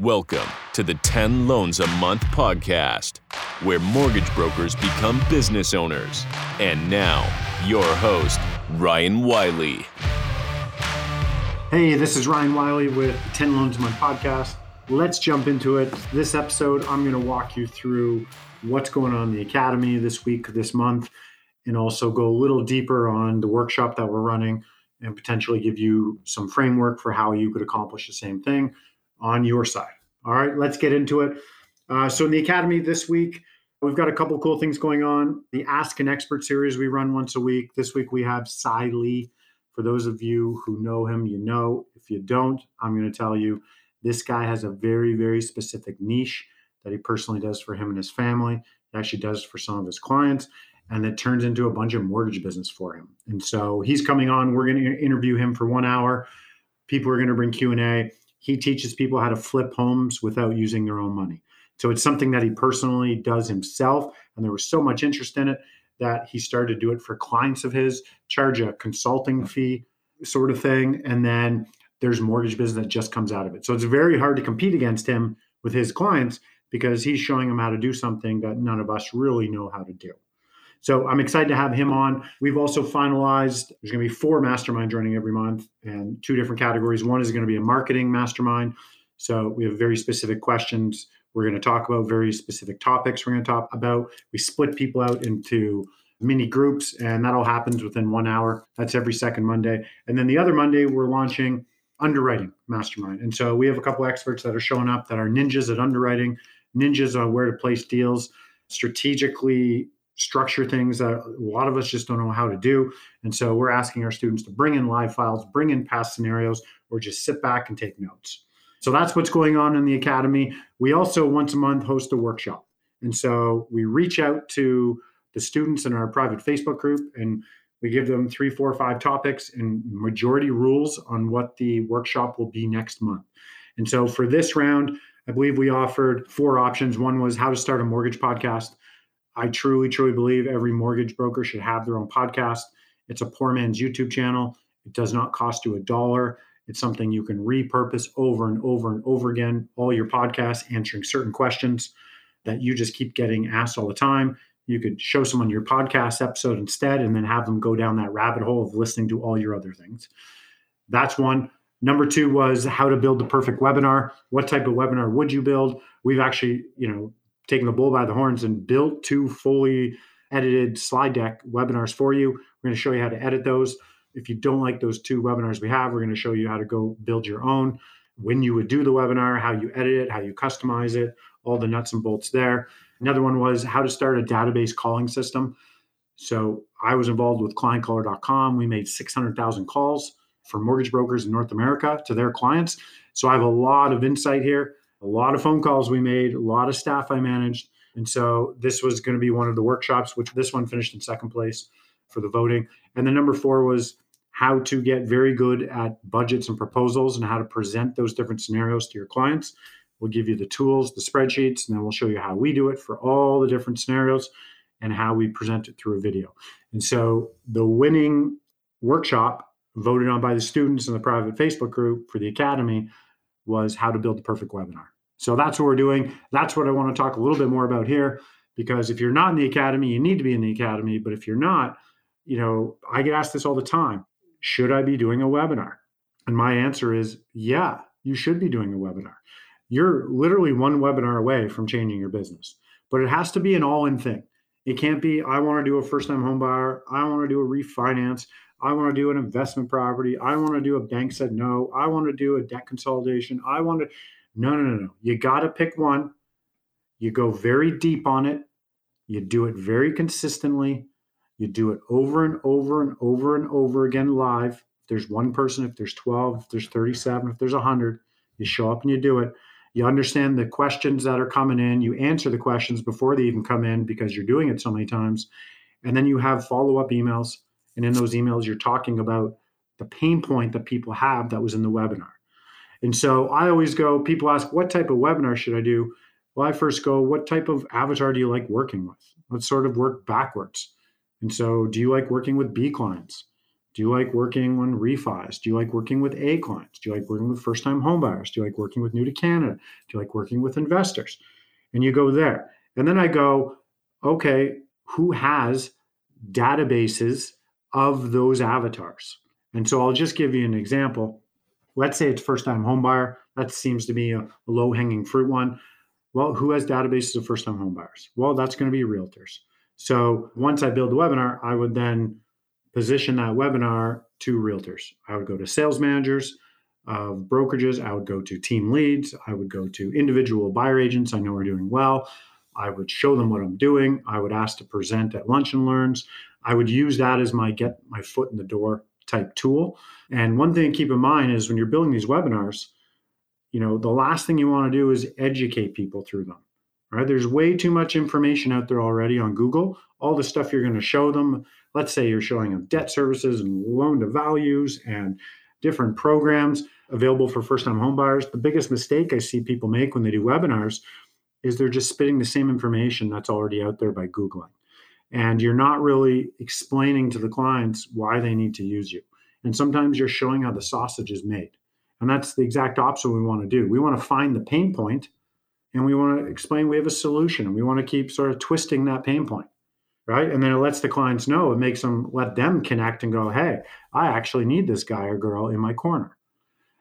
Welcome to the 10 Loans a Month podcast, where mortgage brokers become business owners. And now, your host, Ryan Wiley. Hey, this is Ryan Wiley with 10 Loans a Month podcast. Let's jump into it. This episode, I'm going to walk you through what's going on in the Academy this week, this month, and also go a little deeper on the workshop that we're running and potentially give you some framework for how you could accomplish the same thing on your side. All right, let's get into it. Uh, so, in the Academy this week, we've got a couple cool things going on. The Ask an Expert series we run once a week. This week we have Cy Lee. For those of you who know him, you know. If you don't, I'm going to tell you this guy has a very, very specific niche that he personally does for him and his family. He actually does for some of his clients, and it turns into a bunch of mortgage business for him. And so he's coming on. We're going to interview him for one hour. People are going to bring Q and A he teaches people how to flip homes without using their own money. So it's something that he personally does himself. And there was so much interest in it that he started to do it for clients of his, charge a consulting mm. fee sort of thing. And then there's mortgage business that just comes out of it. So it's very hard to compete against him with his clients because he's showing them how to do something that none of us really know how to do. So I'm excited to have him on. We've also finalized, there's going to be four masterminds running every month and two different categories. One is going to be a marketing mastermind. So we have very specific questions. We're going to talk about very specific topics we're going to talk about. We split people out into mini groups, and that all happens within one hour. That's every second Monday. And then the other Monday, we're launching underwriting mastermind. And so we have a couple experts that are showing up that are ninjas at underwriting, ninjas on where to place deals, strategically structure things that a lot of us just don't know how to do. And so we're asking our students to bring in live files, bring in past scenarios, or just sit back and take notes. So that's what's going on in the academy. We also once a month host a workshop. And so we reach out to the students in our private Facebook group and we give them three, four, five topics and majority rules on what the workshop will be next month. And so for this round, I believe we offered four options. One was how to start a mortgage podcast. I truly, truly believe every mortgage broker should have their own podcast. It's a poor man's YouTube channel. It does not cost you a dollar. It's something you can repurpose over and over and over again. All your podcasts answering certain questions that you just keep getting asked all the time. You could show someone your podcast episode instead and then have them go down that rabbit hole of listening to all your other things. That's one. Number two was how to build the perfect webinar. What type of webinar would you build? We've actually, you know, taken the bull by the horns and built two fully edited slide deck webinars for you. We're going to show you how to edit those. If you don't like those two webinars we have, we're going to show you how to go build your own, when you would do the webinar, how you edit it, how you customize it, all the nuts and bolts there. Another one was how to start a database calling system. So I was involved with clientcaller.com. We made 600,000 calls for mortgage brokers in North America to their clients. So I have a lot of insight here a lot of phone calls we made, a lot of staff I managed. And so this was going to be one of the workshops, which this one finished in second place for the voting. And then number four was how to get very good at budgets and proposals and how to present those different scenarios to your clients. We'll give you the tools, the spreadsheets, and then we'll show you how we do it for all the different scenarios and how we present it through a video. And so the winning workshop voted on by the students in the private Facebook group for the Academy was how to build the perfect webinar. So that's what we're doing. That's what I want to talk a little bit more about here because if you're not in the academy, you need to be in the academy. But if you're not, you know, I get asked this all the time should I be doing a webinar? And my answer is yeah, you should be doing a webinar. You're literally one webinar away from changing your business, but it has to be an all in thing. It can't be, I want to do a first time home buyer, I want to do a refinance, I want to do an investment property. I want to do a bank said no. I want to do a debt consolidation. I want to. No, no, no, no. You got to pick one. You go very deep on it. You do it very consistently. You do it over and over and over and over again live. If there's one person, if there's 12, if there's 37, if there's 100, you show up and you do it. You understand the questions that are coming in. You answer the questions before they even come in because you're doing it so many times. And then you have follow up emails and in those emails, you're talking about the pain point that people have that was in the webinar. And so I always go, people ask, what type of webinar should I do? Well, I first go, what type of avatar do you like working with? Let's sort of work backwards. And so, do you like working with B clients? Do you like working on refis? Do you like working with A clients? Do you like working with first time homebuyers? Do you like working with new to Canada? Do you like working with investors? And you go there. And then I go, okay, who has databases of those avatars? And so I'll just give you an example. Let's say it's first time homebuyer. That seems to be a, a low hanging fruit one. Well, who has databases of first time homebuyers? Well, that's going to be realtors. So once I build the webinar, I would then position that webinar to realtors. I would go to sales managers of brokerages. I would go to team leads. I would go to individual buyer agents I know are doing well. I would show them what I'm doing. I would ask to present at lunch and learns. I would use that as my get my foot in the door type tool. And one thing to keep in mind is when you're building these webinars, you know, the last thing you want to do is educate people through them. Right? There's way too much information out there already on Google. All the stuff you're going to show them, let's say you're showing them debt services and loan to values and different programs available for first time homebuyers. The biggest mistake I see people make when they do webinars is they're just spitting the same information that's already out there by Googling. And you're not really explaining to the clients why they need to use you. And sometimes you're showing how the sausage is made. And that's the exact opposite we want to do. We want to find the pain point and we want to explain we have a solution and we want to keep sort of twisting that pain point. Right. And then it lets the clients know, it makes them let them connect and go, hey, I actually need this guy or girl in my corner.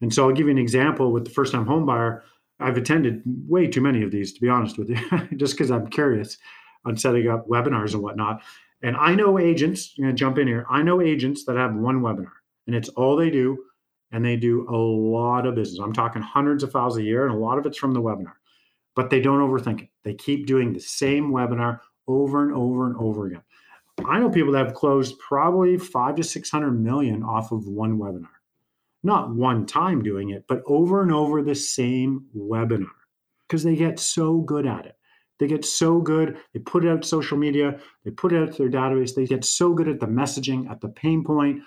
And so I'll give you an example with the first time home buyer. I've attended way too many of these, to be honest with you, just because I'm curious on setting up webinars and whatnot. And I know agents, I'm going to jump in here. I know agents that have one webinar and it's all they do. And they do a lot of business. I'm talking hundreds of files a year, and a lot of it's from the webinar. But they don't overthink it. They keep doing the same webinar over and over and over again. I know people that have closed probably five to 600 million off of one webinar. Not one time doing it, but over and over the same webinar because they get so good at it. They get so good. They put it out to social media. They put it out to their database. They get so good at the messaging, at the pain point,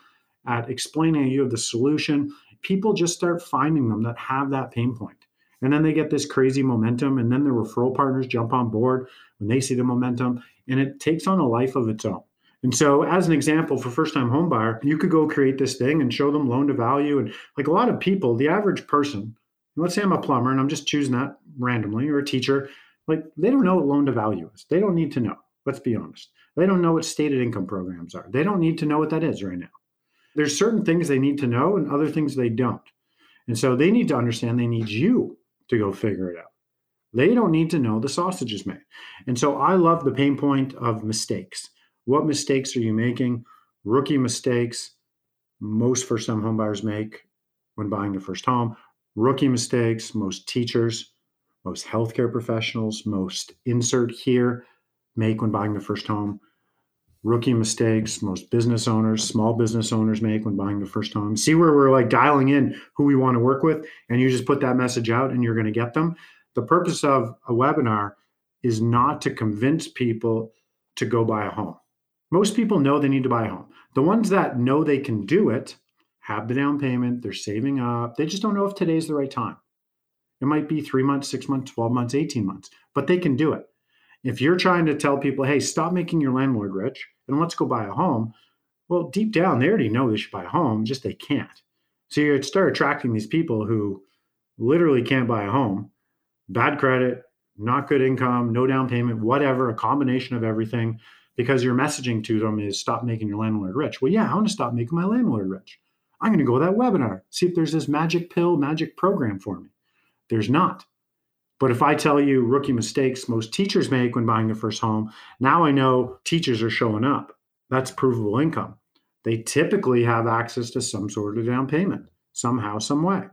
at explaining you the solution. People just start finding them that have that pain point. And then they get this crazy momentum. And then the referral partners jump on board when they see the momentum. And it takes on a life of its own. And so, as an example for first time homebuyer, you could go create this thing and show them loan to value. And like a lot of people, the average person, let's say I'm a plumber and I'm just choosing that randomly, or a teacher, like they don't know what loan to value is. They don't need to know. Let's be honest. They don't know what stated income programs are. They don't need to know what that is right now. There's certain things they need to know and other things they don't. And so they need to understand they need you to go figure it out. They don't need to know the sausage is made. And so I love the pain point of mistakes. What mistakes are you making? Rookie mistakes most first time homebuyers make when buying their first home. Rookie mistakes most teachers, most healthcare professionals, most insert here make when buying their first home. Rookie mistakes most business owners, small business owners make when buying the first home. See where we're like dialing in who we want to work with, and you just put that message out and you're going to get them. The purpose of a webinar is not to convince people to go buy a home. Most people know they need to buy a home. The ones that know they can do it have the down payment, they're saving up. They just don't know if today's the right time. It might be three months, six months, 12 months, 18 months, but they can do it. If you're trying to tell people, hey, stop making your landlord rich and let's go buy a home, well, deep down, they already know they should buy a home, just they can't. So you start attracting these people who literally can't buy a home, bad credit, not good income, no down payment, whatever, a combination of everything because your messaging to them is stop making your landlord rich. Well, yeah, I want to stop making my landlord rich. I'm going to go to that webinar, see if there's this magic pill, magic program for me. There's not. But if I tell you rookie mistakes most teachers make when buying their first home, now I know teachers are showing up. That's provable income. They typically have access to some sort of down payment, somehow, some way.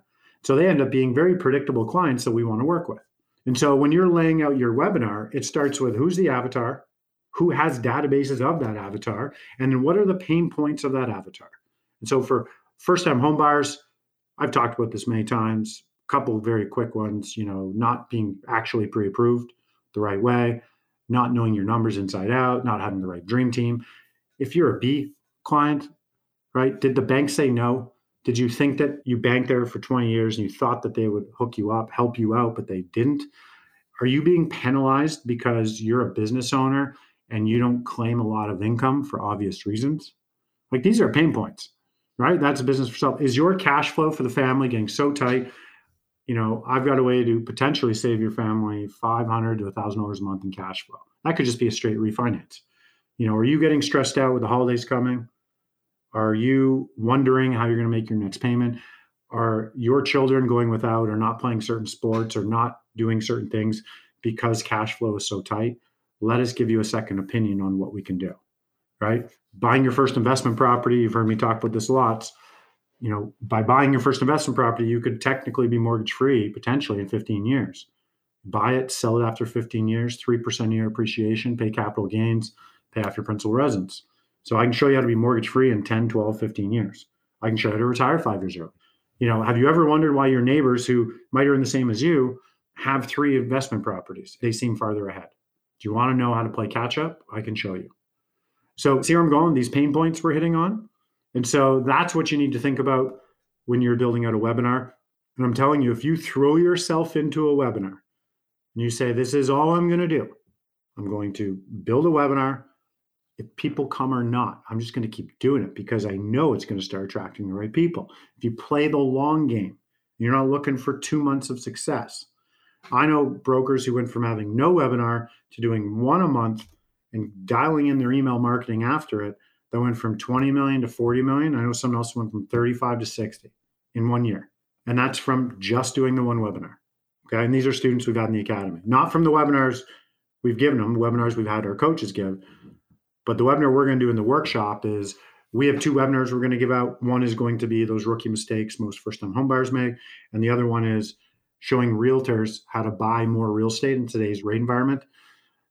So they end up being very predictable clients that we want to work with. And so when you're laying out your webinar, it starts with who's the avatar, who has databases of that avatar, and then what are the pain points of that avatar. And so for first time homebuyers, I've talked about this many times, a couple very quick ones, you know, not being actually pre approved the right way, not knowing your numbers inside out, not having the right dream team. If you're a B client, right, did the bank say no? Did you think that you banked there for 20 years and you thought that they would hook you up, help you out, but they didn't? Are you being penalized because you're a business owner and you don't claim a lot of income for obvious reasons. Like these are pain points. right? That's a business for self. Is your cash flow for the family getting so tight? You know, I've got a way to potentially save your family 500 to $1,000 a month in cash flow. That could just be a straight refinance. You know, are you getting stressed out with the holidays coming? Are you wondering how you're going to make your next payment? Are your children going without or not playing certain sports or not doing certain things because cash flow is so tight? Let us give you a second opinion on what we can do, right? Buying your first investment property, you've heard me talk about this lots. You know, by buying your first investment property, you could technically be mortgage free potentially in 15 years. Buy it, sell it after 15 years, 3% year appreciation, pay capital gains, pay off your principal residence. So I can show you how to be mortgage free in 10, 12, 15 years. I can show you how to retire five years early. You know, have you ever wondered why your neighbors who might earn the same as you have three investment properties? They seem farther ahead. Do you want to know how to play catch up? I can show you. So, see where I'm going? These pain points we're hitting on. And so that's what you need to think about when you're building out a webinar. And I'm telling you, if you throw yourself into a webinar and you say, This is all I'm going to do, I'm going to build a webinar. If people come or not, I'm just going to keep doing it because I know it's going to start attracting the right people. If you play the long game, you're not looking for two months of success. I know brokers who went from having no webinar to doing one a month and dialing in their email marketing after it that went from 20 million to 40 million. I know someone else went from 35 to 60 in one year. And that's from just doing the one webinar. Okay. And these are students we've had in the academy, not from the webinars we've given them, the webinars we've had our coaches give. But the webinar we're going to do in the workshop is we have two webinars we're going to give out. One is going to be those rookie mistakes most first time homebuyers make. And the other one is showing realtors how to buy more real estate in today's rate environment.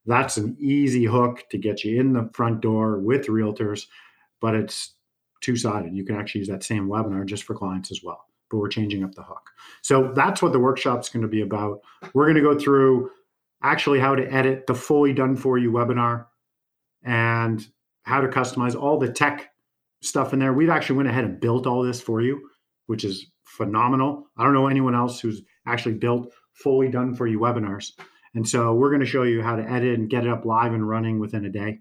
That's an easy hook to get you in the front door with realtors, but it's two sided. You can actually use that same webinar just for clients as well, but we're changing up the hook. So that's what the workshop's going to be about. We're going to go through actually how to edit the fully done for you webinar and how to customize all the tech stuff in there. We've actually went ahead and built all this for you, which is phenomenal. I don't know anyone else who's actually built fully done for you webinars. And so we're going to show you how to edit and get it up live and running within a day.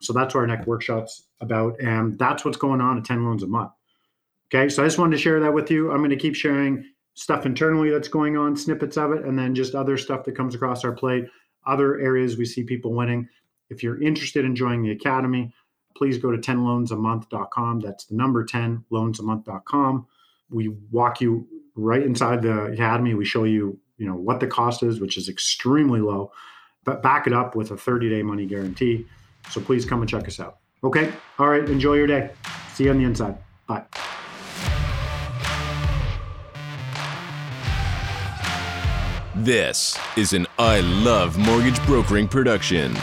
So that's what our next workshop's about. And that's what's going on at 10 loans a month. Okay. So I just wanted to share that with you. I'm going to keep sharing stuff internally that's going on, snippets of it, and then just other stuff that comes across our plate, other areas we see people winning. If you're interested in joining the academy, please go to 10loansamonth.com. That's the number 10loansamonth.com. We walk you right inside the academy. We show you, you know, what the cost is, which is extremely low, but back it up with a 30-day money guarantee. So please come and check us out. Okay. All right. Enjoy your day. See you on the inside. Bye. This is an I Love Mortgage Brokering production.